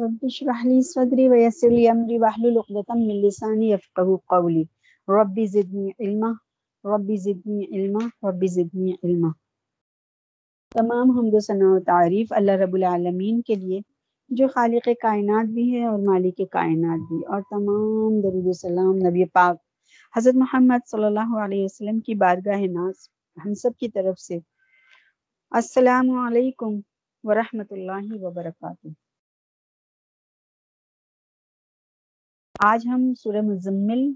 رب اشرح لي صدري ويسر لي امري واحلل عقدة من لساني يفقهوا قولي. رب زدني علما. رب زدني علما. رب زدني علما. تمام حمد و ثنا و تعریف. اللہ رب العالمین کے لیے، جو خالق کائنات بھی ہے اور مالک کائنات بھی. اور تمام درود و سلام نبی پاک. حضرت محمد صلی اللہ علیہ وسلم کی بارگاہ ناز ہم سب کی طرف سے. السلام علیکم ورحمۃ اللہ وبرکاتہ. آج ہم سورہ مزمل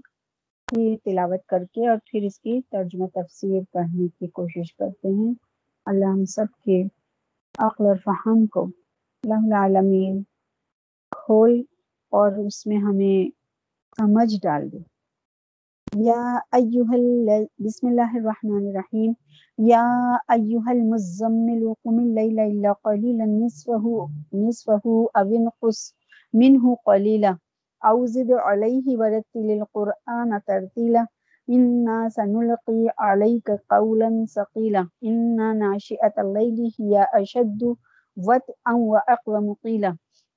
کی تلاوت کر کے اور پھر اس کی ترجمہ تفسیر پڑھنے کی کوشش کرتے ہیں۔ اللہ ہم سب کے عقل اور فہم کو اللہ العالمین کھول اور اس میں ہمیں سمجھ ڈال دے۔ یا ایوہ بسم اللہ الرحمن الرحیم۔ یا ایوہ المزمل، قم اللیل الا قلیلا، نصفه نصفه او انقص منه قلیلا۔ او زد علیہ ورتل القرآن ترتیلا انا سنلقی علیک قولا ثقیلا انا ناشئة اللیل ہی اشد وطئا واقوم قیلا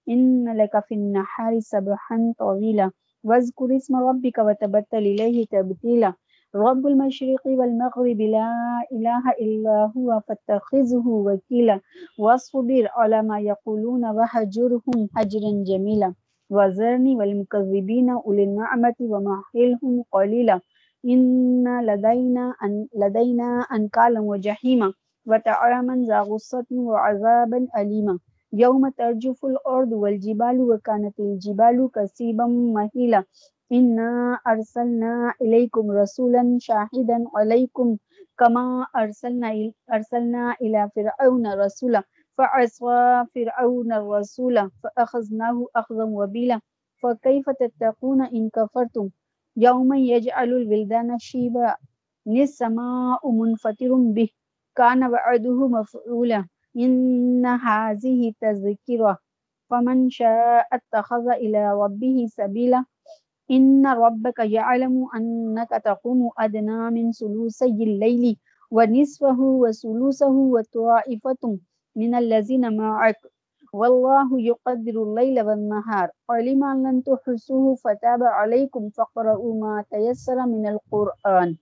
ان لك في النحار سبحا طويلا. واذكر اسم ربك وتبتل إليه تبتيلا. رب المشرق والمغرب لا إله إلا هو فاتخذه وكيلا. واصبر على ما يقولون وهجرهم هجرا جميلا. وزرني والمكذبين أولي النعمة ومحلهم قليلا. إن لدينا أن لدينا أنكالا وجحيما. وطعاما ذا غصة وعذابا أليما. يوم ترجف الأرض والجبال وكانت الجبال كثيبا مهيلا. إنا أرسلنا إليكم رسولا شاهدا عليكم كما أرسلنا أرسلنا إلى فرعون رسولا. فعصى فرعون الرسول فأخذناه أخذا وبيلا. فكيف تتقون إن كفرتم؟ يوم يجعل الولدان شيبا. السماء منفطر به. كان وعده مفعولا. إن هذه تذكرة. فمن شاء اتخذ إلى ربه سبيلا. إن ربك يعلم أنك تقوم أدنى من ثلثي الليل ونصفه وثلثه وطائفة. من الذين معك. والله يقدر الليل والنهار. علم أن لن تحسوه فتاب عليكم فقرأوا ما تيسر من القرآن.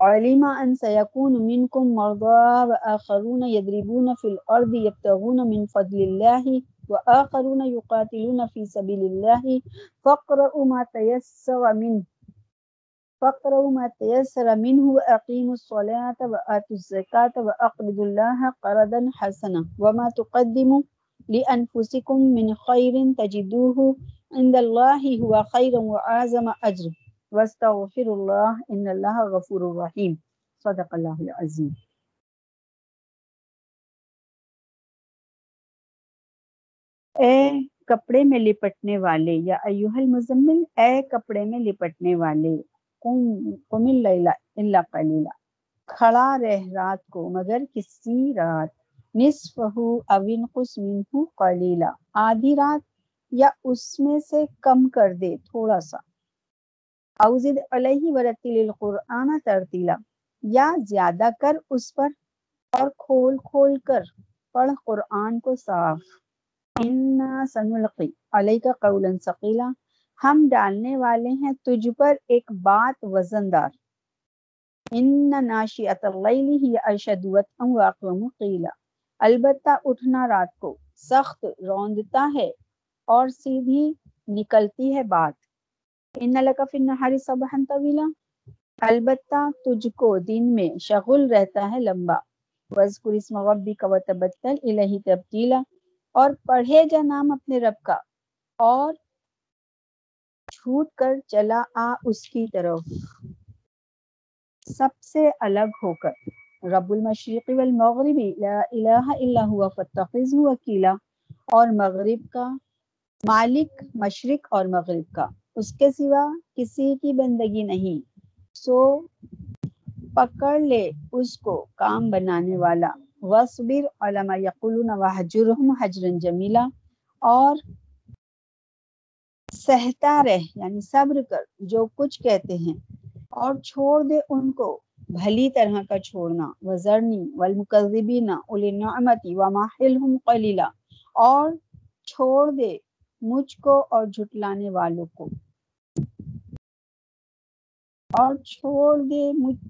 علم أن سيكون منكم مرضى وآخرون يضربون في الأرض يبتغون من فضل الله وآخرون يقاتلون في سبيل الله. فاقرأوا ما تيسر منه. فاقرأوا ما تيسر منه وأقيموا الصلاة وآتوا الزكاة وأقرضوا الله قرضا حسنا وما تقدموا لأنفسكم من خير تجدوه عند الله هو خير وعازم أجر واستغفر الله إن الله غفور رحيم. صدق الله العظيم. اے کپڑے میں لپٹنے والے یا ایوہ المزمل، اے کپڑے میں لپٹنے والے قلیلا۔ کھڑا رہ رات کو، مگر کسی رات۔ نصف اوین منہ قلیلا۔ آدھی رات یا اس میں سے کم کر دے تھوڑا سا۔ اوزد علیہ ورتل القرآن ترتیلا۔ یا زیادہ کر اس پر اور کھول کھول کر۔ پڑھ قرآن کو صاف۔ ان سنلقی۔ علیہ کا قولا ثقیلا۔ ہم ڈالنے والے ہیں تجھ پر ایک بات وزندار۔ ان ناشیت اللیل ہی اشدوت واقوم قیلا البتہ اٹھنا رات کو سخت روندتا ہے اور سیدھی نکلتی ہے بات۔ ان لک فی النہار صبحا طویلا۔ البتہ تجھ کو دن میں شغل رہتا ہے لمبا۔ وذکر اسم ربک وتبتل الیہ تبتیلا۔ اور پڑھے جا نام اپنے رب کا۔ اور چھوٹ کر چلا آ اس کی طرف۔ سب سے الگ ہو کر۔ رب المشرق والمغربی لا الہ الا ہوا فتخذ وکیلا۔ اور مغرب کا مالک مشرق اور مغرب کا۔ اس کے سوا کسی کی بندگی نہیں۔ سو پکڑ لے اس کو کام بنانے والا۔ وصبر علما یقولون وحجرهم حجرا جمیلا اور سہتا رہ یعنی صبر کر، جو کچھ کہتے ہیں۔ اور چھوڑ دے ان کو، بھلی طرح کا چھوڑنا۔ وزرنی والمکذبین اولی نعمتی وماحلہم قلیلا اور چھوڑ دے مجھ کو اور جھٹلانے والوں کو۔ اور چھوڑ دے مجھ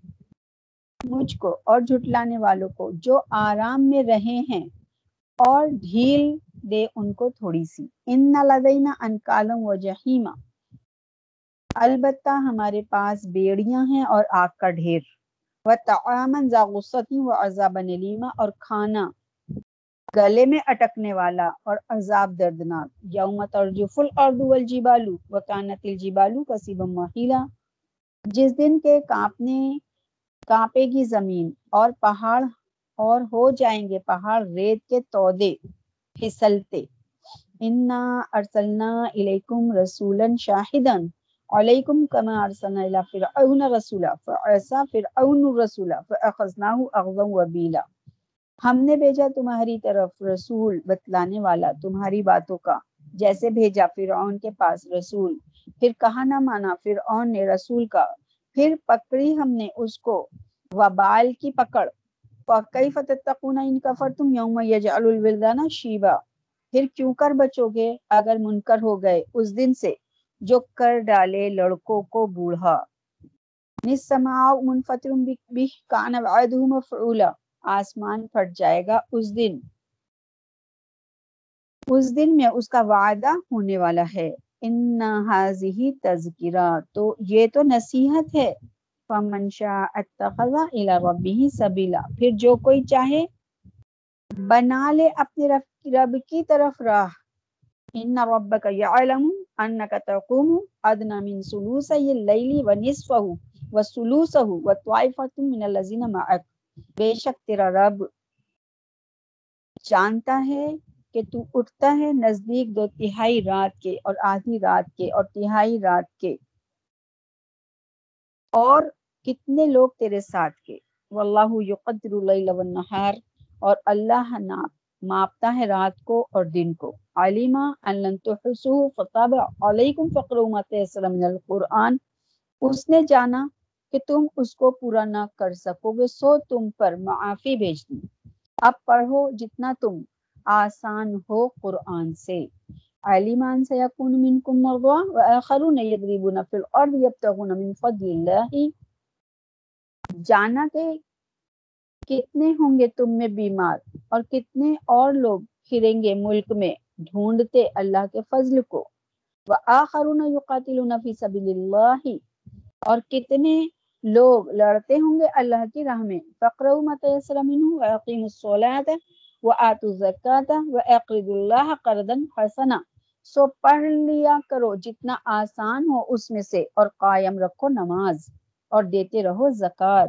مجھ کو اور جھٹلانے والوں کو۔ جو آرام میں رہے ہیں اور ڈھیل دے ان کو تھوڑی سی۔ ان لدینا انکالم و جہیما۔ البتہ ہمارے پاس بیڑیاں ہیں اور آگ کا ڈھیر۔ و تعامن ذا غصتی و عذاب نلیما اور کھانا گلے میں اٹکنے والا اور عذاب دردناک۔ یوم ترجف الارض والجبال وکانت الجبال کسیبا محیلا جس دن کے کانپنے، کانپے گی زمین۔ اور پہاڑ، اور ہو جائیں گے پہاڑ ریت کے تودے۔ پھسلتے انا ارسلنا الیکم رسولا شاہدا علیکم کما ارسلنا الی فرعون رسولا فعصا فرعون الرسولا فاخذناه اخذا وبیلا ہم نے بھیجا تمہاری طرف رسول بتلانے والا تمہاری باتوں کا جیسے بھیجا فرعون کے پاس رسول پھر کہا نہ مانا فرعون نے رسول کا پھر پکڑی ہم نے اس کو وبال کی پکڑ کیف تتقون ان کفرتم یوم یجعل الولدان شیبا۔ پھر کیوں کر بچو گے اگر منکر ہو گئے اس دن سے جو کر ڈالے لڑکوں کو بوڑھا۔ نسماع منفطر بہ کان وعده مفعولا۔ آسمان پھٹ جائے گا اس دن۔ اس دن میں اس کا وعدہ ہونے والا ہے۔ ان هذه تذکرہ تو یہ تو نصیحت ہے۔ فمن شاء اتخذ الى ربه سبیلا پھر جو کوئی چاہے، بنا لے اپنے رب رب کی طرف راہ۔ ان ربک یعلم انک تقوم ادنا من ثلثی اللیل ونصفه وثلثه وطائفه من الذین معك۔ بے شک تیرا رب جانتا ہے کہ تو اٹھتا ہے نزدیک دو تہائی رات کے اور آدھی رات کے اور تہائی رات کے۔ اور کتنے لوگ تیرے ساتھ کے؟ واللہ یقدر اللیل والنہار، اور اللہ ناپ ماپتا ہے رات کو اور دن کو۔ علما ان لن تحسوه فتاب علیکم فقروا ما تيسر من القرآن۔ اس نے جانا کہ تم اس کو پورا نہ کر سکو گے، سو تم پر معافی بھیج دی۔ اب پڑھو جتنا تم آسان ہو قرآن سے۔ علیمان سیکون منکم مرضا، وآخرون یضربون فی الارض یبتغون من فضل اللہ۔ جانا کہ کتنے ہوں گے تم میں بیمار؟ اور کتنے اور لوگ پھریں گے ملک میں ڈھونڈتے اللہ کے فضل کو؟ وآخرون یقاتلون فی سبیل اللہ اور کتنے لوگ لڑتے ہوں گے اللہ کی راہ میں؟ فقروا ما تيسر منه واقيموا الصلاة وآتوا الزکاة واقرضوا الله قرضا حسنا۔ سو پڑھ لیا کرو جتنا آسان ہو اس میں سے اور قائم رکھو نماز۔ اور دیتے رہو زکوٰۃ۔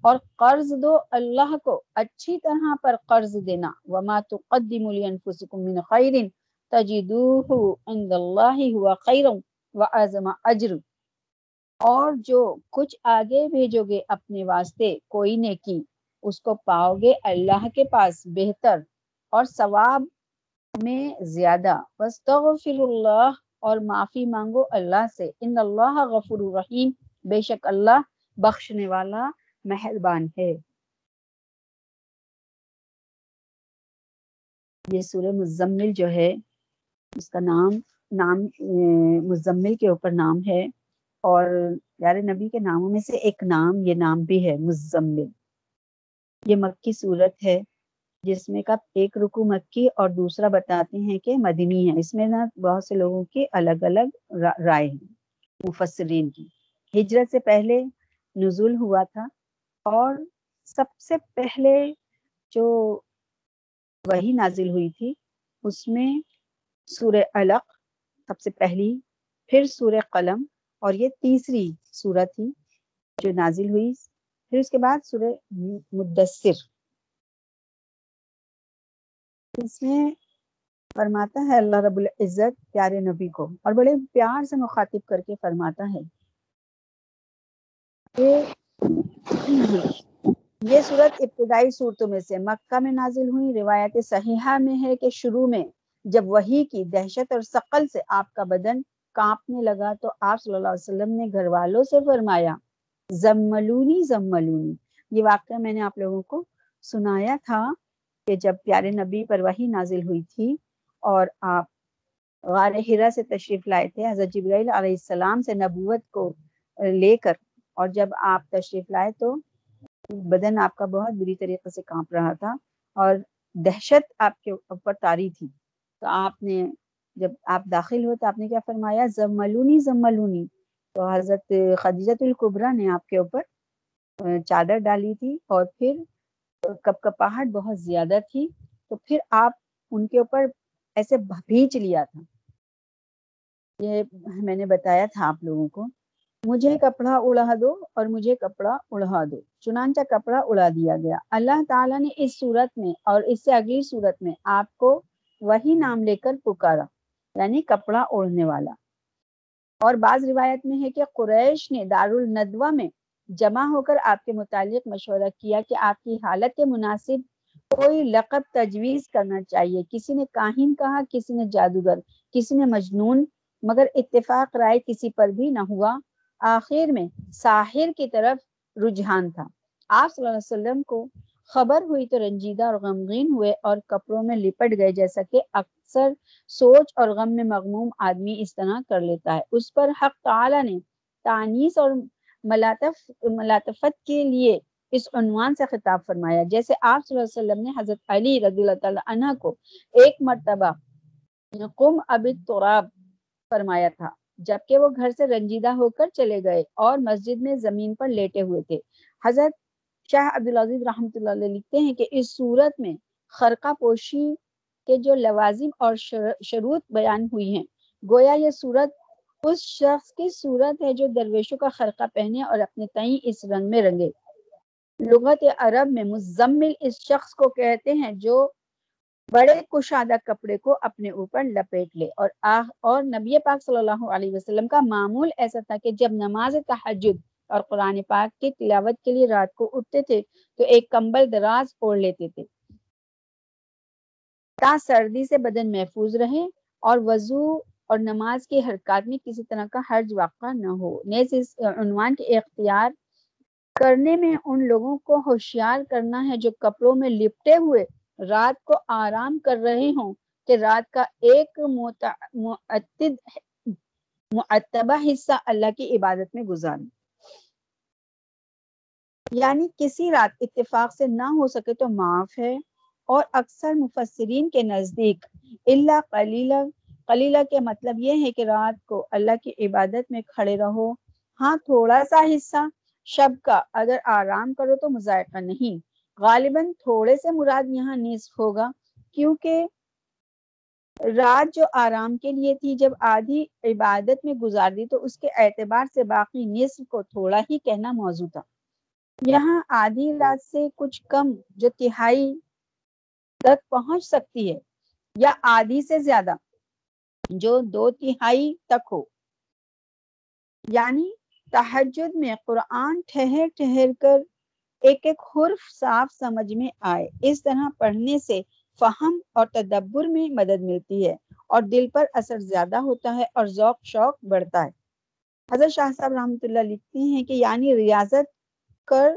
اور قرض دو اللہ کو، اچھی طرح پر قرض دینا۔ وما تقدموا لانفسکم من خیر تجدوه عند اللہ هو خیر واعظم اجر اور جو کچھ آگے بھیجو گے اپنے واسطے کوئی نیکی، اس کو پاؤ گے اللہ کے پاس بہتر اور ثواب میں زیادہ۔ واستغفر اللہ اور معافی مانگو اللہ سے۔ ان اللہ غفور رحیم بے شک اللہ بخشنے والا مہربان ہے۔ یہ سورہ مزمل جو ہے، اس کا نام نام مزمل کے اوپر نام ہے۔ اور پیارے نبی کے ناموں میں سے ایک نام، یہ نام بھی ہے مزمل۔ یہ مکی صورت ہے، جس میں کا ایک رکو مکی اور دوسرا بتاتے ہیں کہ مدنی ہے۔ اس میں نا بہت سے لوگوں کی الگ الگ رائے ہیں، مفسرین کی۔ ہجرت سے پہلے نزول ہوا تھا اور سب سے پہلے جو وہی نازل ہوئی تھی، اس میں سورہ علق سب سے پہلی، پھر سورہ قلم اور یہ تیسری سورہ تھی جو نازل ہوئی، پھر اس کے بعد سورہ مدثر۔ اس میں فرماتا ہے، اللہ رب العزت پیارے نبی کو اور بڑے پیار سے مخاطب کر کے فرماتا ہے یہ صورت ابتدائی صورتوں میں سے مکہ میں نازل ہوئی، روایت صحیحہ میں ہے کہ شروع میں جب وہی کی دہشت اور ثقل سے آپ کا بدن کانپنے لگا تو آپ صلی اللہ علیہ وسلم نے گھر والوں سے فرمایا، زملونی زملونی۔ یہ واقعہ میں نے آپ لوگوں کو سنایا تھا کہ جب پیارے نبی پر وہی نازل ہوئی تھی اور آپ غار ہرا سے تشریف لائے تھے، حضرت جبرائیل علیہ السلام سے نبوت کو لے کر اور جب آپ تشریف لائے تو بدن آپ کا بہت بری طریقے سے کانپ رہا تھا اور دہشت آپ کے اوپر تاری تھی۔ تو آپ نے جب آپ داخل ہو تو آپ نے کیا فرمایا؟ زملونی زملونی۔ تو حضرت خدیجت القبرا نے آپ کے اوپر چادر ڈالی تھی اور پھر کپ کپاہٹ بہت زیادہ تھی۔ تو پھر آپ ان کے اوپر ایسے بھیج لیا تھا۔ یہ میں نے بتایا تھا آپ لوگوں کو۔ مجھے کپڑا اڑا دو اور مجھے کپڑا اڑا دو۔ چنانچہ کپڑا اڑا دیا گیا۔ اللہ تعالیٰ نے اس صورت میں اور اس سے اگلی صورت میں آپ کو وہی نام لے کر پکارا یعنی کپڑا اوڑھنے والا۔ اور بعض روایت میں ہے کہ قریش نے دارالندوا میں جمع ہو کر آپ کے متعلق مشورہ کیا کہ آپ کی حالت کے مناسب کوئی لقب تجویز کرنا چاہیے۔ کسی نے کاہن کہا، کسی نے جادوگر، کسی نے مجنون، مگر اتفاق رائے کسی پر بھی نہ ہوا۔ آخر میں ساحر کی طرف رجحان تھا۔ آپ صلی اللہ علیہ وسلم کو خبر ہوئی تو رنجیدہ اور غمگین ہوئے اور کپڑوں میں لپٹ گئے، جیسا کہ اکثر سوچ اور غم میں مغموم آدمی اس طرح کر لیتا ہے۔ اس پر حق تعالی نے تانیس اور ملاطف ملاطفت کے لیے اس عنوان سے خطاب فرمایا۔ جیسے آپ صلی اللہ علیہ وسلم نے حضرت علی رضی اللہ تعالیٰ عنہ کو ایک مرتبہ قم اب تراب فرمایا تھا۔ جبکہ وہ گھر سے رنجیدہ ہو کر چلے گئے اور مسجد میں زمین پر لیٹے ہوئے تھے۔ حضرت شاہ عبدالعزیز رحمۃ اللہ علیہ لکھتے ہیں کہ اس صورت میں خرقہ پوشی کے جو لوازم اور شروط بیان ہوئی ہیں، گویا یہ صورت اس شخص کی صورت ہے جو درویشوں کا خرقہ پہنے اور اپنے تئیں اس رنگ میں رنگے۔ لغت عرب میں مزمل اس شخص کو کہتے ہیں جو بڑے کشادہ کپڑے کو اپنے اوپر لپیٹ لے۔ اور آہ اور نبی پاک صلی اللہ علیہ وسلم کا معمول ایسا تھا کہ جب نماز تحجد اور قرآن پاک کی تلاوت کے لیے رات کو اٹھتے تھے، تو ایک کمبل دراز اوڑھ لیتے تھے۔ تا سردی سے بدن محفوظ رہے اور وضو اور نماز کی حرکات میں کسی طرح کا حرج واقع نہ ہو۔ نیز اس عنوان کے اختیار کرنے میں ان لوگوں کو ہوشیار کرنا ہے جو کپڑوں میں لپٹے ہوئے رات کو آرام کر رہے ہوں کہ رات کا ایک معتد، معتبہ حصہ اللہ کی عبادت میں گزاریں یعنی کسی رات اتفاق سے نہ ہو سکے تو معاف ہے اور اکثر مفسرین کے نزدیک اللہ قلیلہ قلیلہ کے مطلب یہ ہے کہ رات کو اللہ کی عبادت میں کھڑے رہو۔ ہاں تھوڑا سا حصہ شب کا اگر آرام کرو تو مذائقہ نہیں۔ غالباً تھوڑے سے مراد یہاں نصف ہوگا، کیونکہ رات جو آرام کے لیے تھی، جب آدھی عبادت میں گزار دی تو اس کے اعتبار سے باقی نصف کو تھوڑا ہی کہنا موضوع تھا۔ یہاں آدھی رات سے کچھ کم جو تہائی تک پہنچ سکتی ہے، یا آدھی سے زیادہ جو دو تہائی تک ہو۔ یعنی تحجد میں قرآن ٹھہر ٹھہر کر ایک ایک حرف صاف سمجھ میں آئے۔ اس طرح پڑھنے سے فہم اور تدبر میں مدد ملتی ہے اور دل پر اثر زیادہ ہوتا ہے اور ذوق شوق بڑھتا ہے۔ حضرت شاہ صاحب رحمۃ اللہ لکھتے ہیں کہ یعنی ریاضت کر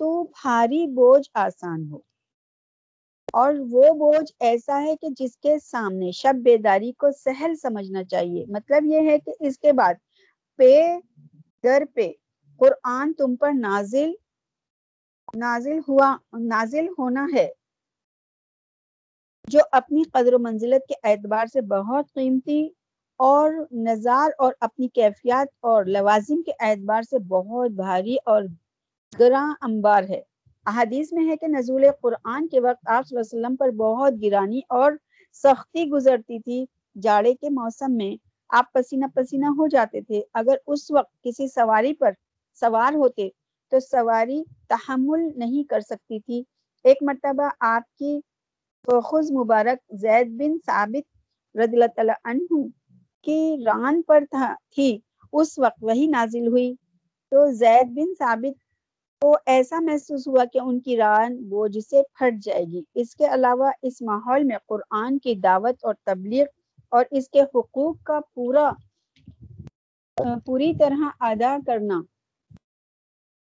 تو بھاری بوجھ آسان ہو۔ اور وہ بوجھ ایسا ہے کہ جس کے سامنے شب بیداری کو سہل سمجھنا چاہیے۔ مطلب یہ ہے کہ اس کے بعد پے در پہ قرآن تم پر نازل نازل ہوا، نازل ہونا ہے۔ جو اپنی قدر و منزلت کے اعتبار سے بہت قیمتی اور نظار اور اپنی کیفیات اور لوازم کے اعتبار سے بہت بھاری اور گراں انبار ہے۔ احادیث میں ہے کہ نزول قرآن کے وقت آپ صلی اللہ علیہ وسلم پر بہت گرانی اور سختی گزرتی تھی۔ جاڑے کے موسم میں آپ پسینہ پسینہ ہو جاتے تھے۔ اگر اس وقت کسی سواری پر سوار ہوتے تو سواری تحمل نہیں کر سکتی تھی۔ ایک مرتبہ آپ کی خز مبارک زید بن ثابت رضی اللہ تعالیٰ عنہ کی ران پر تھا تھی، اس وقت وہی نازل ہوئی۔ تو زید بن ثابت کو ایسا محسوس ہوا کہ ان کی ران بوجھ سے پھٹ جائے گی۔ اس کے علاوہ اس ماحول میں قرآن کی دعوت اور تبلیغ اور اس کے حقوق کا پورا پوری طرح ادا کرنا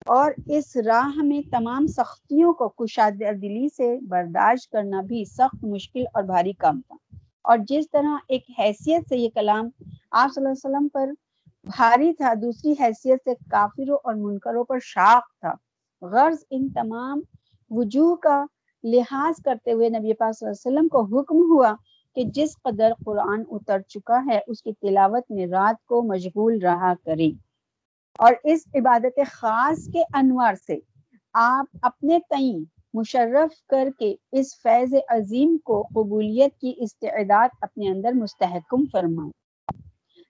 اور اس راہ میں تمام سختیوں کو کشاد دلی سے برداشت کرنا بھی سخت، مشکل اور بھاری کام تھا۔ اور جس طرح ایک حیثیت سے یہ کلام آپ صلی اللہ علیہ وسلم پر بھاری تھا، دوسری حیثیت سے کافروں اور منکروں پر شاق تھا۔ غرض ان تمام وجوہ کا لحاظ کرتے ہوئے نبی پاک صلی اللہ علیہ وسلم کو حکم ہوا کہ جس قدر قرآن اتر چکا ہے، اس کی تلاوت میں رات کو مشغول رہا کریں۔ اور اس عبادت خاص کے انوار سے آپ اپنے تئیں مشرف کر کے اس فیض عظیم کو قبولیت کی استعداد اپنے اندر مستحکم فرمائیں۔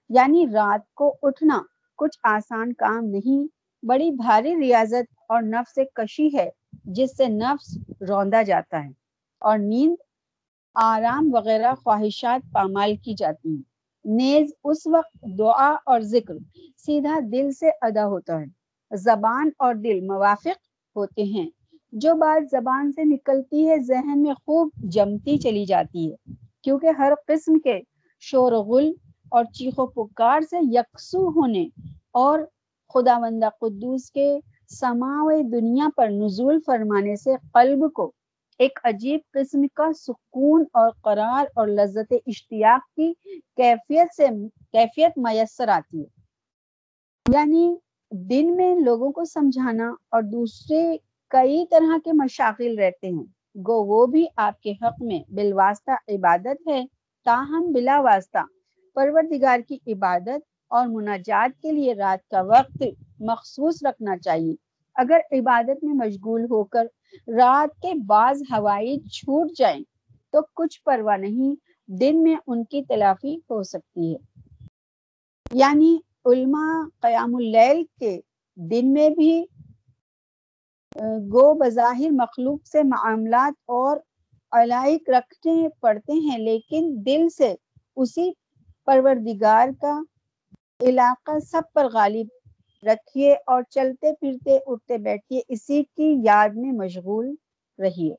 یعنی رات کو اٹھنا کچھ آسان کام نہیں، بڑی بھاری ریاضت اور نفس کشی ہے، جس سے نفس روندا جاتا ہے اور نیند، آرام وغیرہ خواہشات پامال کی جاتی ہیں۔ نیز اس وقت دعا اور ذکر سیدھا دل سے ادا ہوتا ہے۔ زبان اور دل موافق ہوتے ہیں۔ جو بات زبان سے نکلتی ہے، ذہن میں خوب جمتی چلی جاتی ہے۔ کیونکہ ہر قسم کے شور و غل اور چیخ و پکار سے یکسو ہونے اور خدا مندہ قدوس کے سماو دنیا پر نزول فرمانے سے قلب کو ایک عجیب قسم کا سکون اور قرار اور لذت اشتیاق کی کیفیت سے کیفیت میسر آتی ہے۔ یعنی دن میں لوگوں کو سمجھانا اور دوسرے کئی طرح کے مشاغل رہتے ہیں۔ گو، وہ بھی آپ کے حق میں بالواسطہ عبادت ہے، تاہم بلا واسطہ۔ پروردگار کی عبادت اور مناجات کے لیے رات کا وقت مخصوص رکھنا چاہیے۔ اگر عبادت میں مشغول ہو کر رات کے بعض ہوائی چھوٹ جائیں تو کچھ پرواہ نہیں، دن میں ان کی تلافی ہو سکتی ہے۔ یعنی علماء قیام اللیل کے دن میں بھی گو بظاہر مخلوق سے معاملات اور علائق رکھنے پڑتے ہیں، لیکن دل سے اسی پروردگار کا علاقہ سب پر غالب رکھیے اور چلتے پھرتے اٹھتے بیٹھیے، اسی کی یاد میں مشغول رہیے۔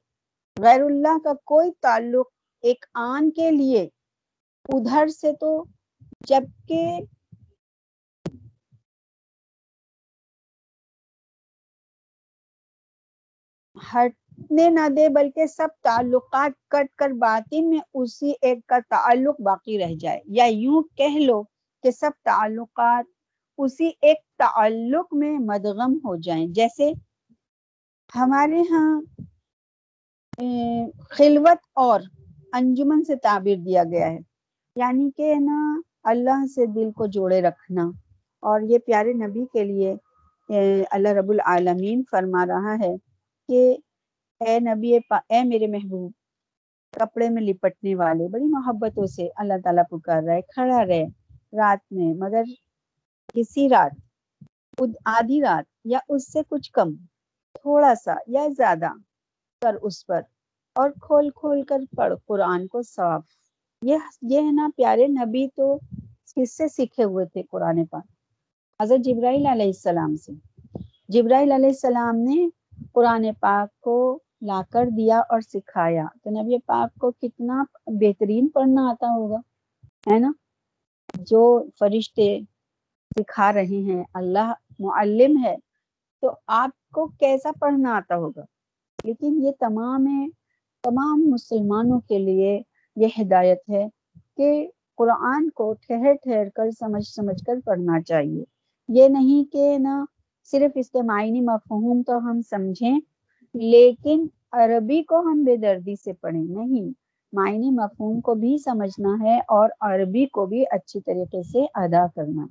غیر اللہ کا کوئی تعلق ایک آن کے لیے، ادھر سے تو جبکہ ہٹنے نہ دے، بلکہ سب تعلقات کٹ کر باطن میں اسی ایک کا تعلق باقی رہ جائے۔ یا یوں کہہ لو کہ سب تعلقات اسی ایک تعلق میں مدغم ہو جائیں۔ جیسے ہمارے ہاں خلوت اور انجمن سے تعبیر دیا گیا ہے۔ یعنی کہ نا، اللہ سے دل کو جوڑے رکھنا۔ اور یہ پیارے نبی کے لیے اللہ رب العالمین فرما رہا ہے کہ اے نبی اے میرے محبوب، کپڑے میں لپٹنے والے، بڑی محبتوں سے اللہ تعالیٰ پکار رہا ہے، کھڑا رہے، رات میں۔ مگر کسی رات آدھی رات یا اس سے کچھ کم، تھوڑا سا یا زیادہ، کر اس پر اور کھول کھول کر پڑھ قرآن کو صاف۔ یہ یہ ہے نا پیارے نبی تو کس سے سیکھے ہوئے تھے قرآن پاک؟ حضرت جبرائیل علیہ السلام سے۔ جبرائیل علیہ السلام نے قرآن پاک کو لا کر دیا اور سکھایا۔ تو نبی پاک کو کتنا بہترین پڑھنا آتا ہوگا، ہے نا؟ جو فرشتے سکھا رہے ہیں، اللہ معلم ہے، تو آپ کو کیسا پڑھنا آتا ہوگا؟ لیکن یہ تمام ہے، تمام مسلمانوں کے لیے یہ ہدایت ہے کہ قرآن کو ٹھہر ٹھہر کر، سمجھ سمجھ کر پڑھنا چاہیے۔ یہ نہیں کہ نا صرف اس کے معنی مفہوم تو ہم سمجھیں، لیکن عربی کو ہم بے دردی سے پڑھیں۔ نہیں، معنی مفہوم کو بھی سمجھنا ہے اور عربی کو بھی اچھی طریقے سے ادا کرنا۔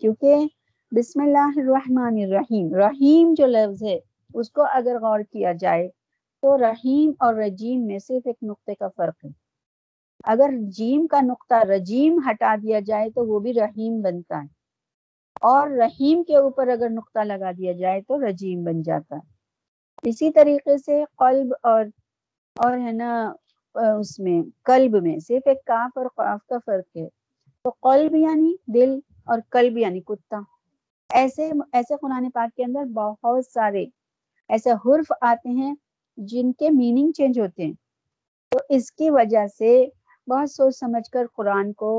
کیونکہ بسم اللہ الرحمن الرحیم، رحیم جو لفظ ہے، اس کو اگر غور کیا جائے تو رحیم اور رجیم میں صرف ایک نقطے کا فرق ہے۔ اگر جیم کا نقطہ رجیم ہٹا دیا جائے تو وہ بھی رحیم بنتا ہے۔ اور رحیم کے اوپر اگر نقطہ لگا دیا جائے تو رجیم بن جاتا ہے۔ اسی طریقے سے قلب اور اور ہے نا، اس میں، قلب میں صرف ایک کاف اور قاف کا فرق ہے۔ تو قلب یعنی دل اور قلب یعنی کتا۔ ایسے ایسے قرآن پاک کے اندر بہت سارے ایسے حرف آتے ہیں جن کے میننگ چینج ہوتے ہیں۔ تو اس کی وجہ سے بہت سوچ سمجھ کر قرآن کو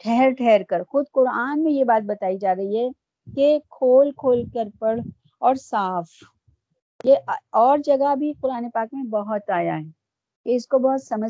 ٹھہر ٹھہر کر خود قرآن میں یہ بات بتائی جا رہی ہے کہ کھول کھول کر پڑھ اور صاف۔ یہ اور جگہ بھی قرآن پاک میں بہت آیا ہے۔ کہ اس کو بہت سمجھ